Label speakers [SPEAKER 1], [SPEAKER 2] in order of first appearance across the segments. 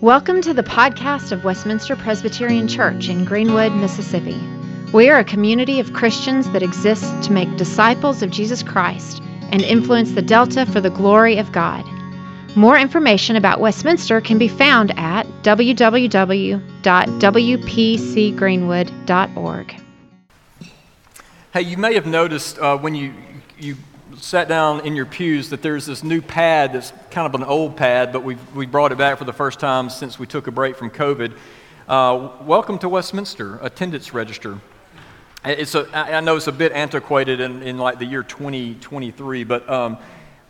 [SPEAKER 1] Welcome to the podcast of Westminster Presbyterian Church in Greenwood, Mississippi. We are a community of Christians that exists to make disciples of Jesus Christ and influence the Delta for the glory of God. More information about Westminster can be found at www.wpcgreenwood.org.
[SPEAKER 2] Hey, you may have noticed uh, when you, you sat down in your pews that there's this new pad that's kind of an old pad, but we we brought it back for the first time since we took a break from COVID. Uh, welcome to Westminster, attendance register. It's a, I know it's a bit antiquated in, in like the year 2023, but um,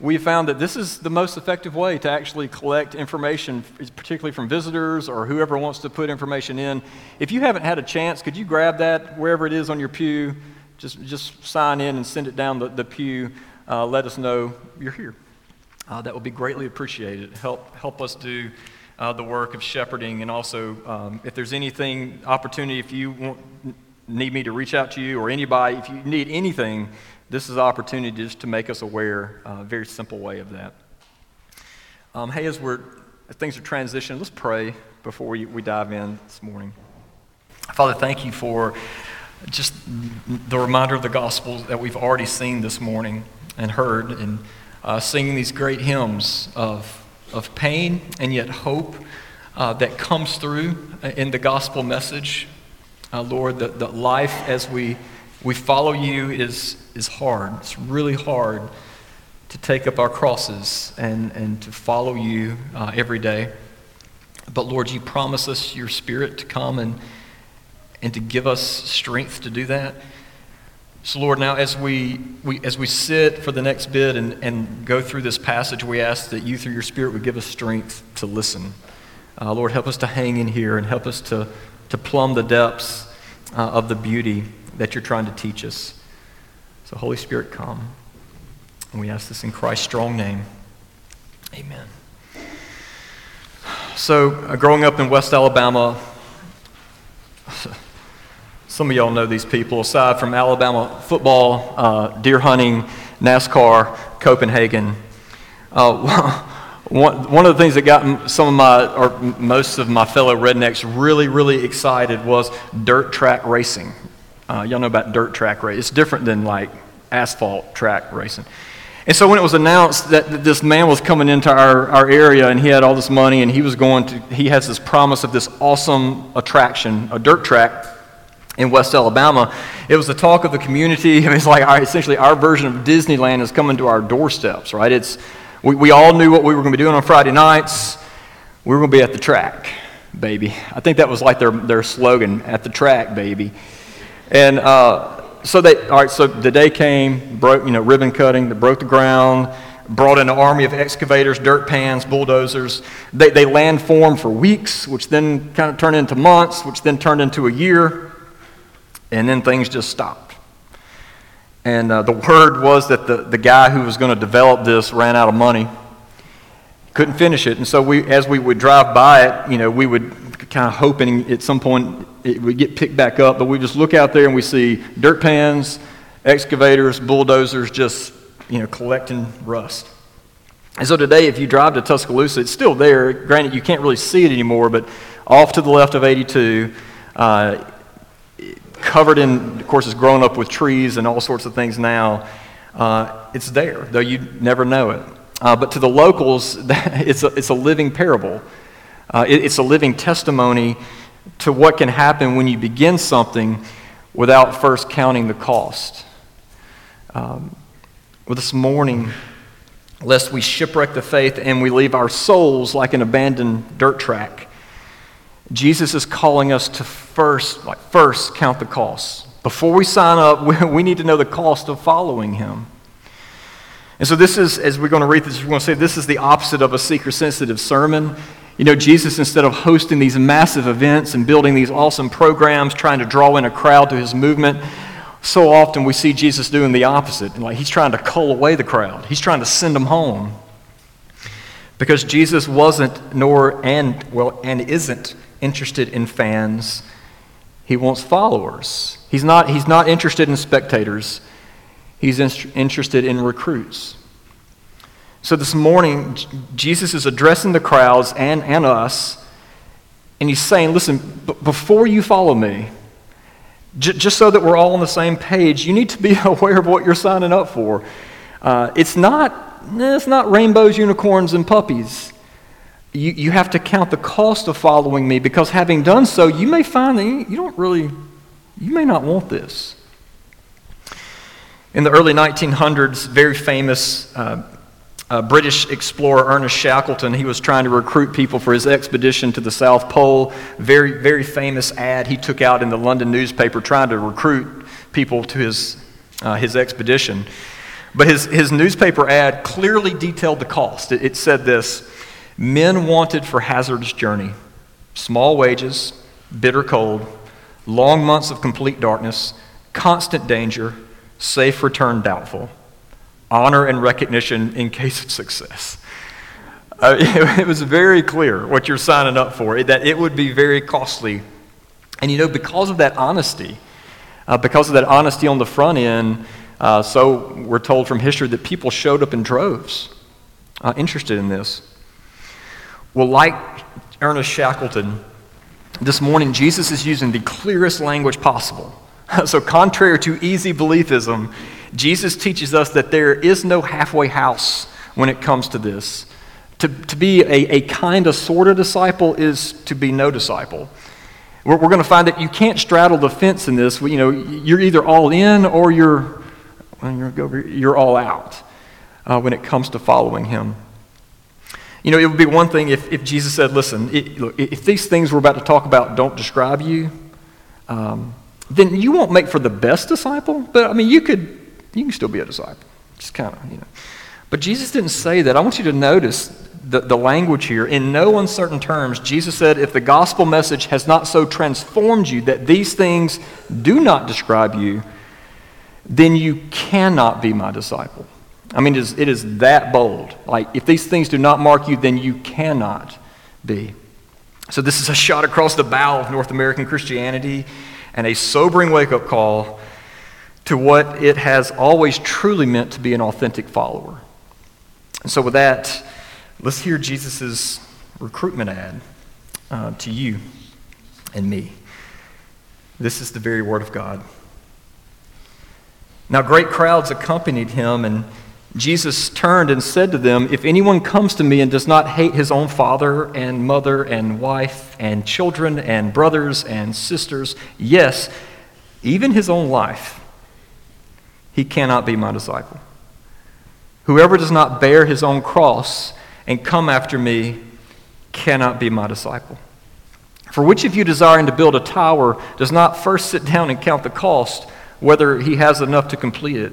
[SPEAKER 2] we found that this is the most effective way to actually collect information, particularly from visitors or whoever wants to put information in. If you haven't had a chance, could you grab that wherever it is on your pew? Just, just sign in and send it down the, the pew uh, let us know you're here. Uh, that would be greatly appreciated. Help, help us do uh, the work of shepherding. And also, um, if there's anything, opportunity, if you want, need me to reach out to you or anybody, if you need anything, this is opportunity just to make us aware. Uh, a very simple way of that. Um, hey, as, we're, as things are transitioning, let's pray before we, we dive in this morning. Father, thank you for just the reminder of the gospel that we've already seen this morning and heard and uh, singing these great hymns of, of pain and yet hope uh, that comes through in the gospel message. Uh, Lord, that, that life as we, we follow you is, is hard. It's really hard to take up our crosses and, and to follow you uh, every day. But Lord, you promise us your spirit to come and, and to give us strength to do that. So, Lord, now as we, we, as we sit for the next bit and, and go through this passage, we ask that you, through your Spirit, would give us strength to listen. Uh, Lord, help us to hang in here and help us to, to plumb the depths uh, of the beauty that you're trying to teach us. So, Holy Spirit, come. And we ask this in Christ's strong name. Amen. So, uh, growing up in West Alabama, some of y'all know these people. Aside from Alabama football, uh, deer hunting, NASCAR, Copenhagen, uh, one, of the things that got some of my, or most of my fellow rednecks really, really excited was dirt track racing. Uh, y'all know about dirt track racing. It's different than like asphalt track racing. And so when it was announced that this man was coming into our, our area and he had all this money and he was going to, he has this promise of this awesome attraction, a dirt track in West Alabama, it was the talk of the community. I mean, it's like our, essentially our version of Disneyland is coming to our doorsteps, right? It's, we, we all knew what we were going to be doing on Friday nights. We were going to be at the track, baby. I think that was like their, their slogan, at the track, baby. And uh, so they, all right, so the day came, broke, you know, ribbon cutting, they broke the ground, brought in an army of excavators, dirt pans, bulldozers. They, they land formed for weeks, which then kind of turned into months, which then turned into a year. And then things just stopped. And uh, the word was that the, the guy who was going to develop this ran out of money, couldn't finish it. And so we, as we would drive by it, you know, we would kind of hoping at some point it would get picked back up. But we just look out there and we see dirt pans, excavators, bulldozers just, you know, collecting rust. And so today, if you drive to Tuscaloosa, it's still there. Granted, you can't really see it anymore, but off to the left of 82, uh, covered in, of course, it's grown up with trees and all sorts of things now. Uh, it's there, though you never know it. Uh, but to the locals, it's, a, it's a living parable. Uh, it, it's a living testimony to what can happen when you begin something without first counting the cost. Um, well, this morning, lest we shipwreck the faith and we leave our souls like an abandoned dirt track, Jesus is calling us to first, like first, count the costs. Before we sign up, we need to know the cost of following him. And so this is, as we're going to read this, we're going to say this is the opposite of a seeker-sensitive sermon. You know, Jesus, instead of hosting these massive events and building these awesome programs, trying to draw in a crowd to his movement, so often we see Jesus doing the opposite. Like he's trying to cull away the crowd. He's trying to send them home. Because Jesus wasn't, nor, and, well, and isn't interested in fans, he wants followers. He's not, he's not interested in spectators, he's in, interested in recruits. So this morning, Jesus is addressing the crowds and, and us And he's saying, listen, b- before you follow me, j- just so that we're all on the same page, you need to be aware of what you're signing up for. Uh, it's, not, it's not rainbows, unicorns, and puppies. You, you have to count the cost of following me because having done so, you may find that you don't really, you may not want this. In the early 1900s, very famous uh, uh, British explorer Ernest Shackleton, he was trying to recruit people for his expedition to the South Pole. Very, very famous ad he took out in the London newspaper trying to recruit people to his, uh, his expedition. But his, his newspaper ad clearly detailed the cost. It, it said this Men wanted for hazardous journey, small wages, bitter cold, long months of complete darkness, constant danger, safe return doubtful, honor and recognition in case of success. Uh, it, was very clear what you're signing up for, that it would be very costly. And you know, because of that honesty, uh, because of that honesty on the front end, uh, so we're told from history that people showed up in droves uh, interested in this. Well, like Ernest Shackleton, this morning Jesus is using the clearest language possible so, contrary to easy beliefism, Jesus teaches us that there is no halfway house when it comes to this. To, to be a, a kind of sort of disciple is to be no disciple. We're, we're going to find that you can't straddle the fence in this. You know, you're either all in or you're, you're, all out uh, when it comes to following him. You know, it would be one thing if, if Jesus said, listen, it, look, if these things we're about to talk about don't describe you, um, then you won't make for the best disciple, but I mean, you could, you can still be a disciple. Just kind of, you know. But Jesus didn't say that. I want you to notice the, the language here. In no uncertain terms, Jesus said, if the gospel message has not so transformed you that these things do not describe you, then you cannot be my disciple. I mean, it is, it is that bold. Like, if these things do not mark you, then you cannot be. So, this is a shot across the bow of North American Christianity and a sobering wake up call to what it has always truly meant to be an authentic follower. And so, with that, let's hear Jesus' recruitment ad uh, to you and me. This is the very word of God. Now, great crowds accompanied him, and Jesus turned and said to them, If anyone comes to me and does not hate his own father and mother and wife and children and brothers and sisters, yes, even his own life, he cannot be my disciple. Whoever does not bear his own cross and come after me cannot be my disciple. For which of you desiring to build a tower does not first sit down and count the cost, whether he has enough to complete it?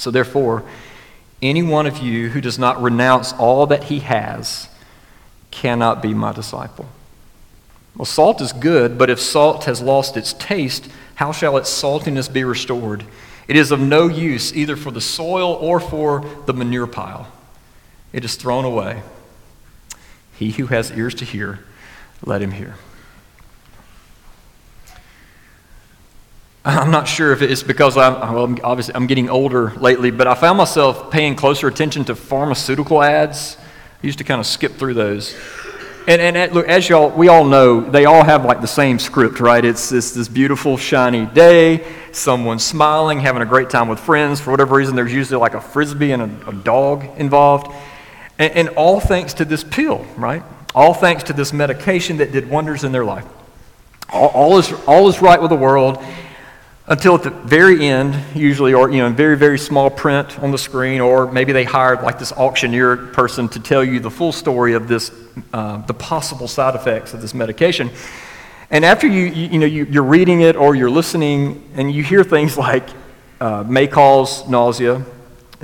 [SPEAKER 2] So, therefore, any one of you who does not renounce all that he has cannot be my disciple. Well, salt is good, but if salt has lost its taste, how shall its saltiness be restored? It is of no use either for the soil or for the manure pile. It is thrown away. He who has ears to hear, let him hear. I'm not sure if it's because I'm, well, obviously I'm getting older lately, but I found myself paying closer attention to pharmaceutical ads. I used to kind of skip through those. And, and look, as y'all, we all know, they all have like the same script, right? It's, it's this beautiful, shiny day, someone smiling, having a great time with friends. For whatever reason, there's usually like a frisbee and a, a dog involved. And, and all thanks to this pill, right? All thanks to this medication that did wonders in their life. All, all, is, all is right with the world until at the very end, usually, or you know, in very, very small print on the screen, or maybe they hired like this auctioneer person to tell you the full story of this, uh, the possible side effects of this medication. And after you, you, you know, you, are reading it or you're listening, and you hear things like uh, may cause nausea,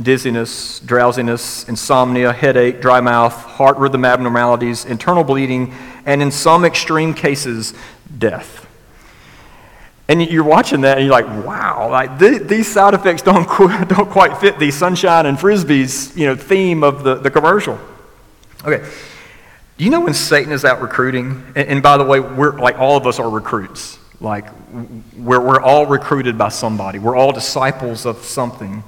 [SPEAKER 2] dizziness, drowsiness, insomnia, headache, dry mouth, heart rhythm abnormalities, internal bleeding, and in some extreme cases, death. And you're watching that and you're like, wow, like th- these side effects don't, qu- don't quite fit the sunshine and frisbees you know, theme of the, the commercial. Okay. Do you know when Satan is out recruiting? And, and by the way, we're like all of us are recruits. Like we're, we're all recruited by somebody. We're all disciples of something.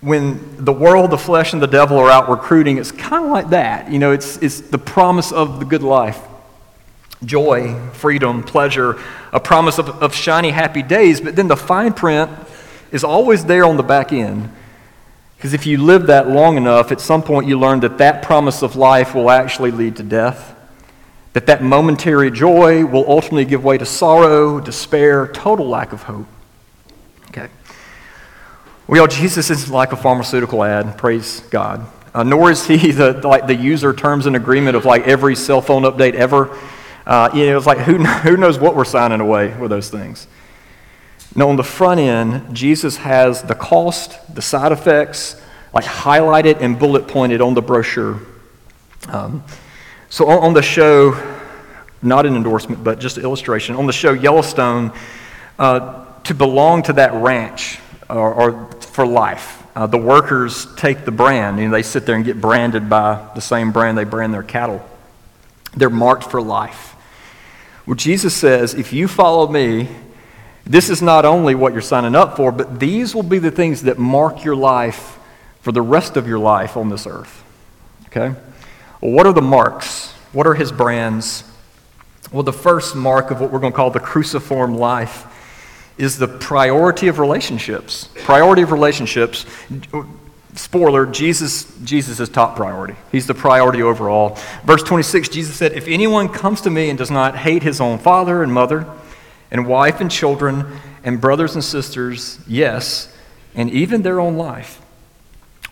[SPEAKER 2] When the world, the flesh, and the devil are out recruiting, it's kind of like that. You know, it's, it's the promise of the good life joy, freedom, pleasure, a promise of, of shiny, happy days, but then the fine print is always there on the back end. Because if you live that long enough, at some point you learn that that promise of life will actually lead to death. That that momentary joy will ultimately give way to sorrow, despair, total lack of hope. Okay. Well, Jesus isn't like a pharmaceutical ad, praise God. Uh, nor is he the, like the user terms and agreement of like every cell phone update ever. Uh, you know, it's like who, who knows what we're signing away with those things. Now, on the front end, Jesus has the cost, the side effects, like highlighted and bullet pointed on the brochure. Um, so on, on, the show, not an endorsement, but just an illustration, on the show Yellowstone, uh, to belong to that ranch or, or for life, uh, the workers take the brand. You know, they sit there and get branded by the same brand they brand their cattle. They're marked for life. Well, Jesus says, if you follow me, this is not only what you're signing up for, but these will be the things that mark your life for the rest of your life on this earth. Okay? Well, what are the marks? What are his brands? Well, the first mark of what we're going to call the cruciform life is the priority of relationships. Priority of relationships spoiler, Jesus, Jesus is top priority. He's the priority overall. Verse 26, Jesus said, If anyone comes to me and does not hate his own father and mother, and wife and children, and brothers and sisters, yes, and even their own life,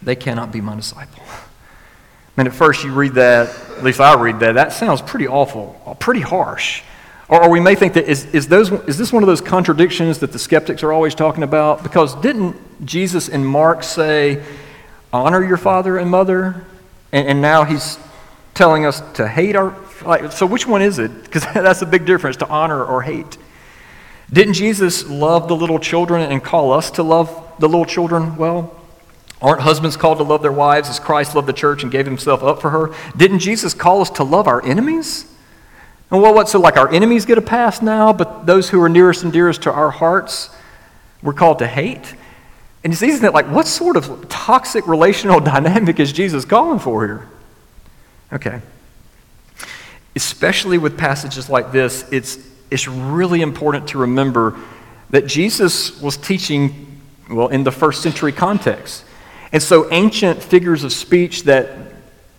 [SPEAKER 2] they cannot be my disciple. I mean, at first you read that, at least I read that, that sounds pretty awful, pretty harsh. Or, or we may think that is, is, those, is this one of those contradictions that the skeptics are always talking about? Because didn't Jesus in Mark say, honor your father and mother, and, and now he's telling us to hate our. Like, so which one is it? Because that's a big difference to honor or hate. Didn't Jesus love the little children and call us to love the little children well? Aren't husbands called to love their wives as Christ loved the church and gave himself up for her? Didn't Jesus call us to love our enemies? And well, what, so like our enemies get a pass now, but those who are nearest and dearest to our hearts, we're called to hate? And it's easy to like, what sort of toxic relational dynamic is Jesus calling for here? Okay. Especially with passages like this, it's, it's really important to remember that Jesus was teaching, well, in the first century context. And so ancient figures of speech that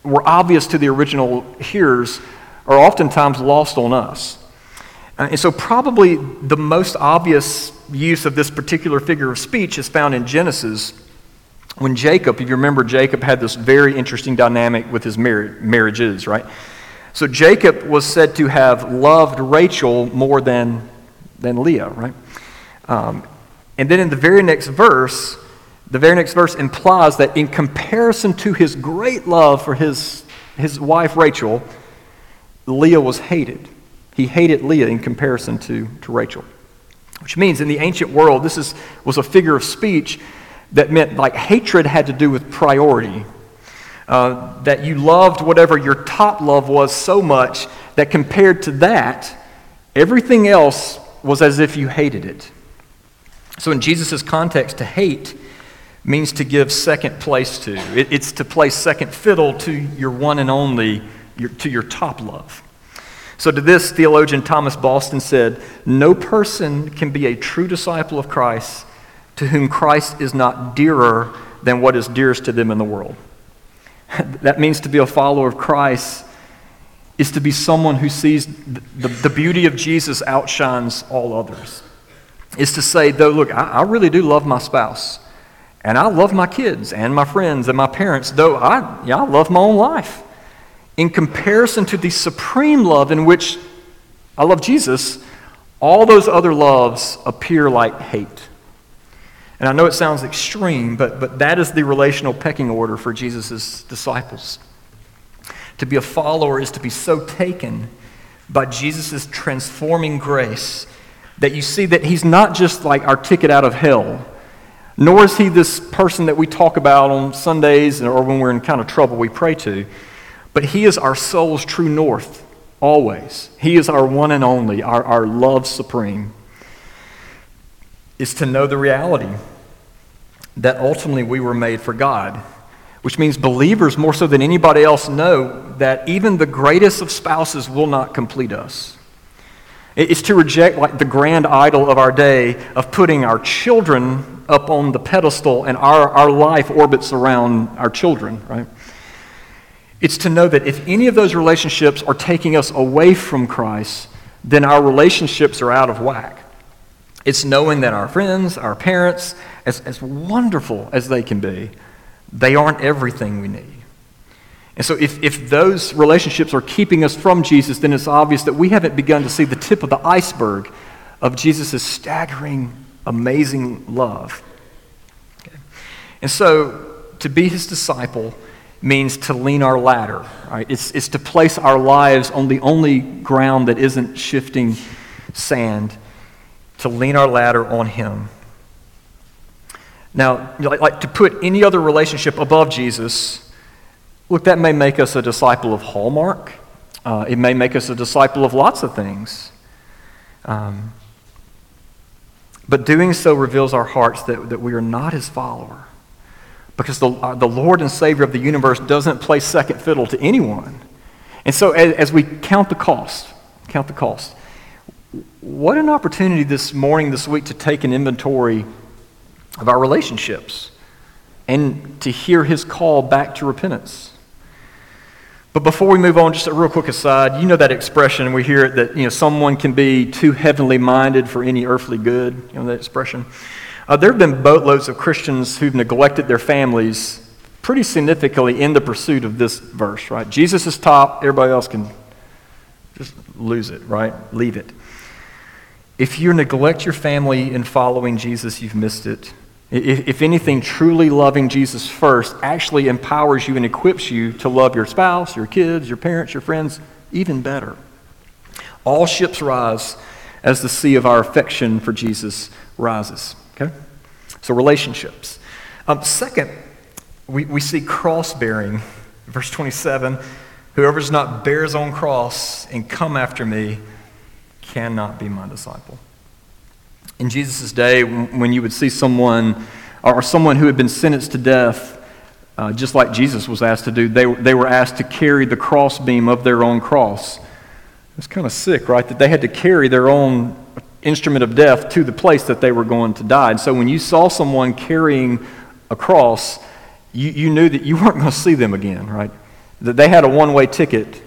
[SPEAKER 2] were obvious to the original hearers are oftentimes lost on us. Uh, and so, probably the most obvious use of this particular figure of speech is found in Genesis when Jacob, if you remember, Jacob had this very interesting dynamic with his mar- marriages, right? So, Jacob was said to have loved Rachel more than, than Leah, right? Um, and then in the very next verse, the very next verse implies that in comparison to his great love for his, his wife Rachel, Leah was hated. He hated Leah in comparison to, to Rachel. Which means in the ancient world, this is, was a figure of speech that meant like hatred had to do with priority. Uh, that you loved whatever your top love was so much that compared to that, everything else was as if you hated it. So, in Jesus' context, to hate means to give second place to. It, it's to play second fiddle to your one and only, your, to your top love. So, to this, theologian Thomas Boston said, No person can be a true disciple of Christ to whom Christ is not dearer than what is dearest to them in the world. that means to be a follower of Christ is to be someone who sees the, the, the beauty of Jesus outshines all others. Is to say, though, look, I, I really do love my spouse. And I love my kids and my friends and my parents, though I, yeah, I love my own life in comparison to the supreme love in which I love Jesus, all those other loves appear like hate. And I know it sounds extreme, but, but that is the relational pecking order for Jesus' disciples. To be a follower is to be so taken by Jesus' transforming grace that you see that he's not just like our ticket out of hell, nor is he this person that we talk about on Sundays or when we're in kind of trouble we pray to, but he is our soul's true north, always. He is our one and only, our, our love supreme. Is to know the reality that ultimately we were made for God, which means believers, more so than anybody else, know that even the greatest of spouses will not complete us. It's to reject like the grand idol of our day of putting our children up on the pedestal and our, our life orbits around our children, right? It's to know that if any of those relationships are taking us away from Christ, then our relationships are out of whack. It's knowing that our friends, our parents, as, as wonderful as they can be, they aren't everything we need. And so, if, if those relationships are keeping us from Jesus, then it's obvious that we haven't begun to see the tip of the iceberg of Jesus' staggering, amazing love. Okay. And so, to be his disciple means to lean our ladder, right? It's, it's to place our lives on the only ground that isn't shifting sand, to lean our ladder on him. Now, like, like to put any other relationship above Jesus Look, that may make us a disciple of Hallmark. Uh, it may make us a disciple of lots of things. Um, but doing so reveals our hearts that, that we are not his follower. Because the, uh, the Lord and Savior of the universe doesn't play second fiddle to anyone. And so as, as we count the cost, count the cost, what an opportunity this morning, this week, to take an inventory of our relationships and to hear his call back to repentance. But before we move on, just a real quick aside. You know that expression, we hear it that you know, someone can be too heavenly minded for any earthly good. You know that expression? Uh, there have been boatloads of Christians who've neglected their families pretty significantly in the pursuit of this verse, right? Jesus is top, everybody else can just lose it, right? Leave it. If you neglect your family in following Jesus, you've missed it. If anything, truly loving Jesus first actually empowers you and equips you to love your spouse, your kids, your parents, your friends even better. All ships rise as the sea of our affection for Jesus rises. Okay? So, relationships. Um, second, we, we see cross bearing. Verse 27 Whoever does not bear his own cross and come after me cannot be my disciple. In Jesus' day, when you would see someone or someone who had been sentenced to death, uh, just like Jesus was asked to do, they, they were asked to carry the crossbeam of their own cross. It's kind of sick, right? That they had to carry their own instrument of death to the place that they were going to die. And so when you saw someone carrying a cross, you, you knew that you weren't going to see them again, right? That they had a one way ticket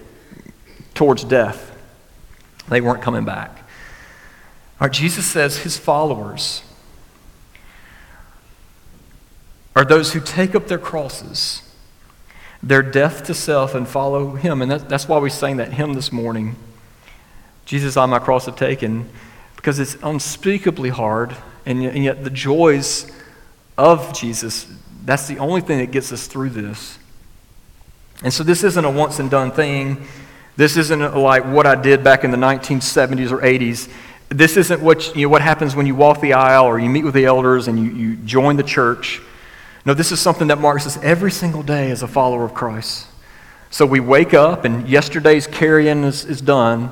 [SPEAKER 2] towards death. They weren't coming back. Our Jesus says his followers are those who take up their crosses, their death to self, and follow him. And that, that's why we sang that hymn this morning Jesus, on my cross have taken, because it's unspeakably hard, and yet, and yet the joys of Jesus, that's the only thing that gets us through this. And so this isn't a once and done thing. This isn't uh, like what I did back in the 1970s or 80s. This isn't what, you know, what happens when you walk the aisle or you meet with the elders and you, you join the church. No, this is something that marks us every single day as a follower of Christ. So we wake up, and yesterday's carrying is, is done.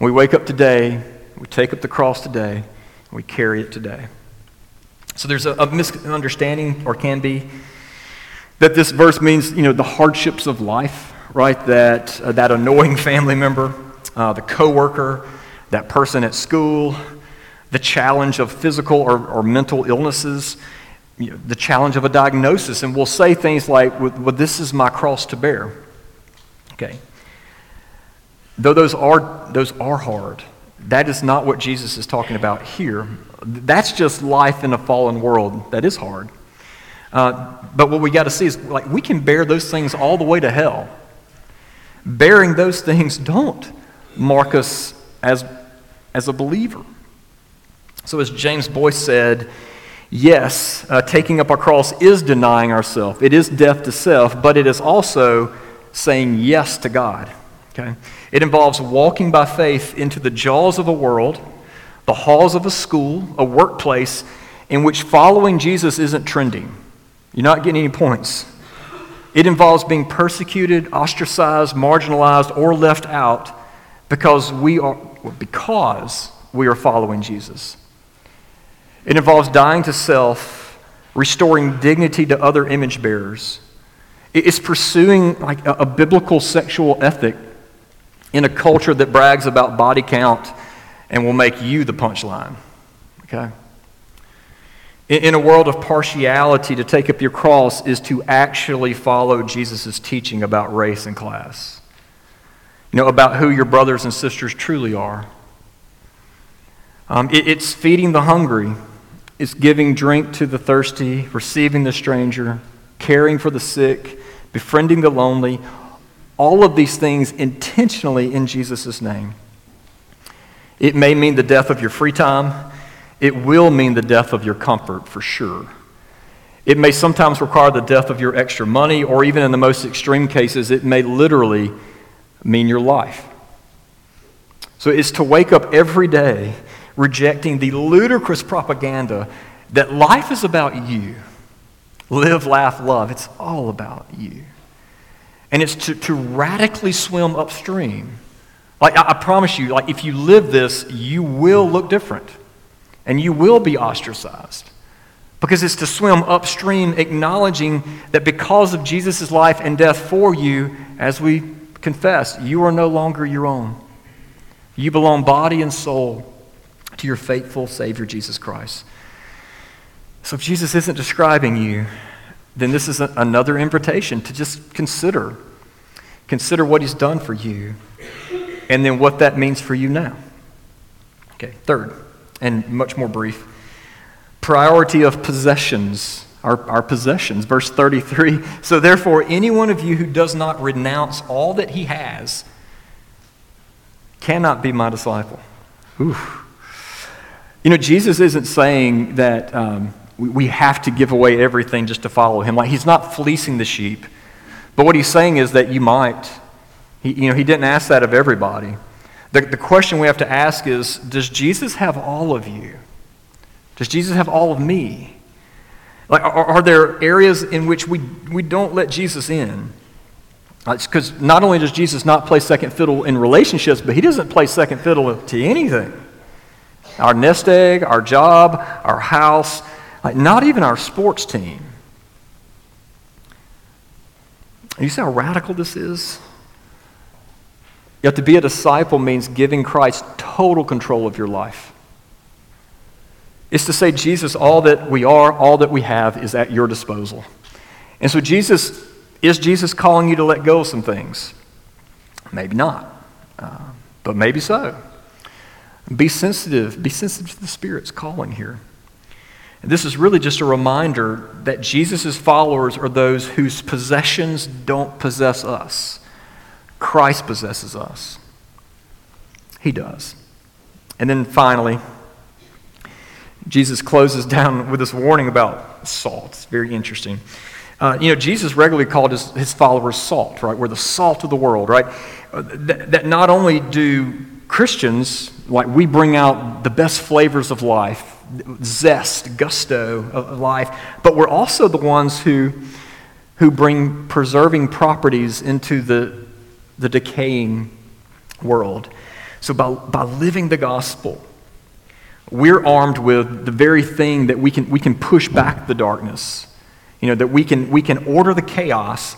[SPEAKER 2] We wake up today, we take up the cross today, and we carry it today. So there's a, a misunderstanding, or can be, that this verse means, you know, the hardships of life, right? That, uh, that annoying family member, uh, the coworker, that person at school, the challenge of physical or, or mental illnesses, you know, the challenge of a diagnosis. And we'll say things like, well, this is my cross to bear. Okay. Though those are, those are hard, that is not what Jesus is talking about here. That's just life in a fallen world. That is hard. Uh, but what we got to see is like we can bear those things all the way to hell. Bearing those things don't mark us as as a believer. So, as James Boice said, yes, uh, taking up our cross is denying ourselves, it is death to self, but it is also saying yes to God. Okay? It involves walking by faith into the jaws of a world, the halls of a school, a workplace in which following Jesus isn't trending. You're not getting any points. It involves being persecuted, ostracized, marginalized, or left out because we are, because we are following Jesus. It involves dying to self, restoring dignity to other image bearers. It's pursuing like a, a biblical sexual ethic in a culture that brags about body count and will make you the punchline. Okay? In a world of partiality, to take up your cross is to actually follow Jesus' teaching about race and class. You know, about who your brothers and sisters truly are. Um, it, it's feeding the hungry, it's giving drink to the thirsty, receiving the stranger, caring for the sick, befriending the lonely. All of these things intentionally in Jesus' name. It may mean the death of your free time. It will mean the death of your comfort for sure. It may sometimes require the death of your extra money, or even in the most extreme cases, it may literally mean your life. So it's to wake up every day rejecting the ludicrous propaganda that life is about you. Live, laugh, love. It's all about you. And it's to, to radically swim upstream. Like, I, I promise you, like, if you live this, you will look different and you will be ostracized. Because it's to swim upstream, acknowledging that because of Jesus' life and death for you, as we confess, you are no longer your own. You belong body and soul to your faithful Savior, Jesus Christ. So if Jesus isn't describing you, then this is a, another invitation to just consider. Consider what he's done for you and then what that means for you now. Okay, third and much more brief. Priority of possessions, our, our possessions. Verse 33 So therefore, any one of you who does not renounce all that he has cannot be my disciple. Oof. You know, Jesus isn't saying that um, we, we have to give away everything just to follow him. Like, he's not fleecing the sheep. But what he's saying is that you might. He, you know, he didn't ask that of everybody. The, the question we have to ask is Does Jesus have all of you? Does Jesus have all of me? Like, are, are there areas in which we, we don't let Jesus in? Because not only does Jesus not play second fiddle in relationships, but he doesn't play second fiddle to anything. Our nest egg, our job, our house, like not even our sports team. You see how radical this is? Yet to be a disciple means giving Christ total control of your life. It's to say, Jesus, all that we are, all that we have is at your disposal. And so, Jesus, is Jesus calling you to let go of some things? Maybe not, uh, but maybe so. Be sensitive. Be sensitive to the Spirit's calling here. This is really just a reminder that Jesus' followers are those whose possessions don't possess us. Christ possesses us. He does. And then finally, Jesus closes down with this warning about salt. It's very interesting. Uh, you know, Jesus regularly called his, his followers salt, right? We're the salt of the world, right? Uh, that not only do Christians, like we bring out the best flavors of life, zest, gusto of life, but we're also the ones who, who bring preserving properties into the the decaying world. So, by, by living the gospel, we're armed with the very thing that we can, we can push back the darkness, you know, that we can, we can order the chaos.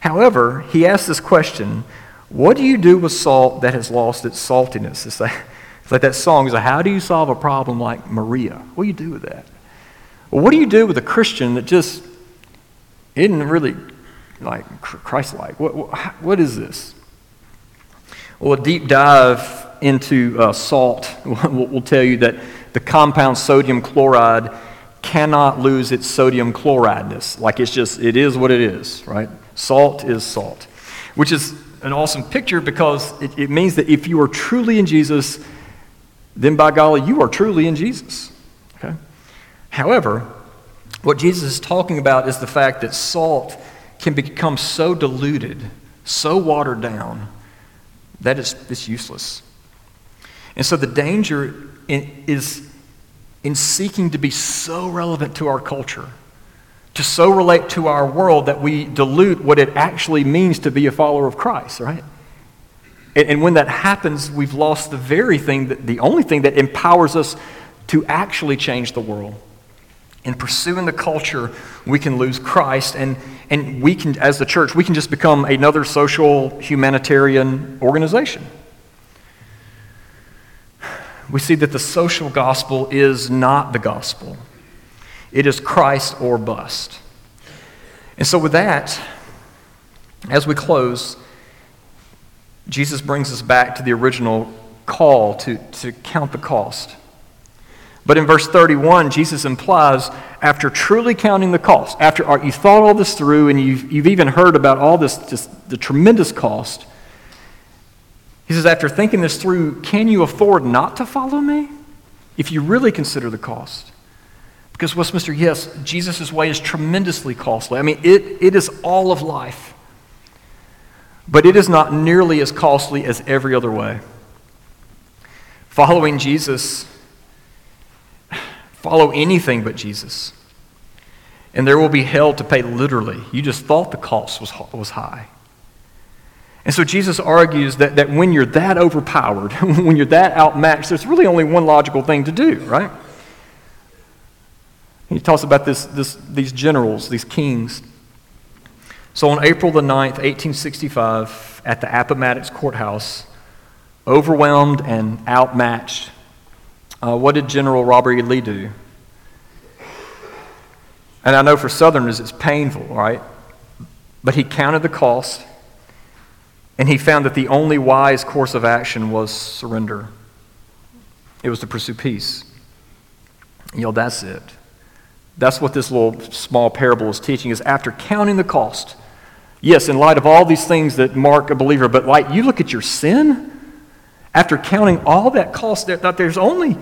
[SPEAKER 2] However, he asks this question What do you do with salt that has lost its saltiness? It's like, it's like that song is like, How do you solve a problem like Maria? What do you do with that? Well, what do you do with a Christian that just isn't really like Christ like? What, what, what is this? Well, a deep dive into uh, salt will, will tell you that the compound sodium chloride cannot lose its sodium chlorideness. Like it's just, it is what it is, right? Salt is salt, which is an awesome picture because it, it means that if you are truly in Jesus, then by golly, you are truly in Jesus. Okay? However, what Jesus is talking about is the fact that salt can become so diluted, so watered down, that is it's useless. And so the danger in, is in seeking to be so relevant to our culture, to so relate to our world that we dilute what it actually means to be a follower of Christ, right? And, and when that happens, we've lost the very thing, that, the only thing that empowers us to actually change the world. In pursuing the culture, we can lose Christ, and, and we can, as the church, we can just become another social humanitarian organization. We see that the social gospel is not the gospel, it is Christ or bust. And so, with that, as we close, Jesus brings us back to the original call to, to count the cost. But in verse 31, Jesus implies after truly counting the cost, after you thought all this through and you've, you've even heard about all this, just the tremendous cost, he says, after thinking this through, can you afford not to follow me? If you really consider the cost. Because, Westminster, yes, Jesus' way is tremendously costly. I mean, it, it is all of life. But it is not nearly as costly as every other way. Following Jesus Follow anything but Jesus. And there will be hell to pay literally. You just thought the cost was, was high. And so Jesus argues that, that when you're that overpowered, when you're that outmatched, there's really only one logical thing to do, right? He talks about this, this, these generals, these kings. So on April the 9th, 1865, at the Appomattox Courthouse, overwhelmed and outmatched, uh, what did General Robert E. Lee do? And I know for Southerners it's painful, right? But he counted the cost and he found that the only wise course of action was surrender. It was to pursue peace. You know, that's it. That's what this little small parable is teaching is after counting the cost. Yes, in light of all these things that mark a believer, but like you look at your sin, after counting all that cost, that there's only,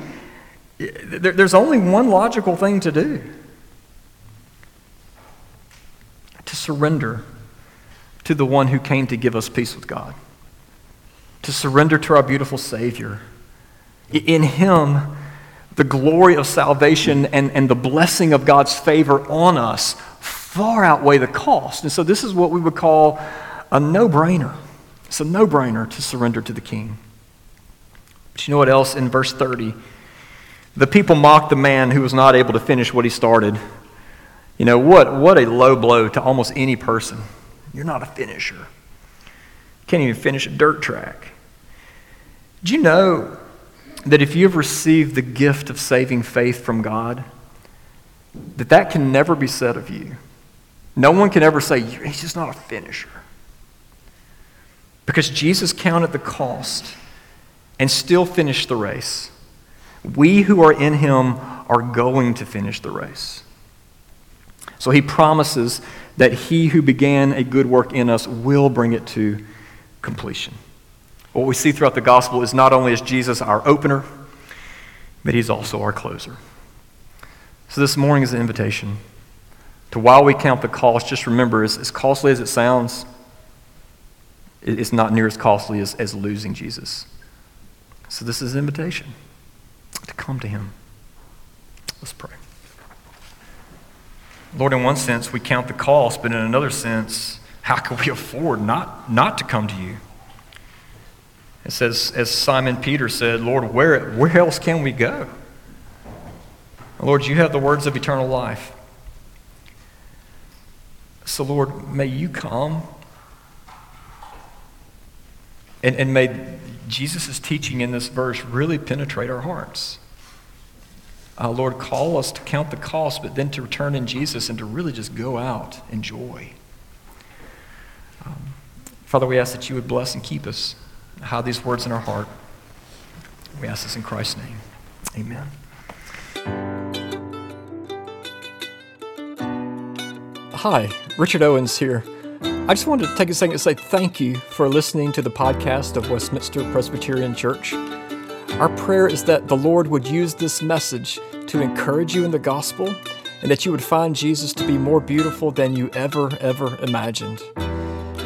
[SPEAKER 2] there's only one logical thing to do to surrender to the one who came to give us peace with God, to surrender to our beautiful Savior. In Him, the glory of salvation and, and the blessing of God's favor on us far outweigh the cost. And so, this is what we would call a no brainer. It's a no brainer to surrender to the King. But you know what else in verse 30? The people mocked the man who was not able to finish what he started. You know, what, what a low blow to almost any person. You're not a finisher. Can't even finish a dirt track. Do you know that if you've received the gift of saving faith from God, that that can never be said of you? No one can ever say, he's just not a finisher. Because Jesus counted the cost and still finished the race. We who are in him are going to finish the race. So he promises that he who began a good work in us will bring it to completion. What we see throughout the gospel is not only is Jesus our opener, but he's also our closer. So this morning is an invitation to while we count the cost, just remember, as, as costly as it sounds, it's not near as costly as, as losing Jesus. So, this is an invitation to come to Him. Let's pray. Lord, in one sense, we count the cost, but in another sense, how can we afford not, not to come to you? It says, as Simon Peter said, Lord, where, where else can we go? Lord, you have the words of eternal life. So, Lord, may you come and, and may Jesus' teaching in this verse really penetrate our hearts. Uh, Lord, call us to count the cost, but then to return in Jesus and to really just go out in joy. Um, Father, we ask that you would bless and keep us, hide these words in our heart. We ask this in Christ's name. Amen. Hi, Richard Owens here. I just wanted to take a second to say thank you for listening to the podcast of Westminster Presbyterian Church. Our prayer is that the Lord would use this message to encourage you in the gospel and that you would find Jesus to be more beautiful than you ever, ever imagined.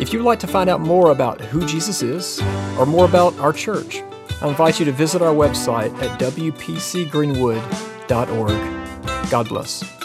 [SPEAKER 2] If you'd like to find out more about who Jesus is or more about our church, I invite you to visit our website at wpcgreenwood.org. God bless.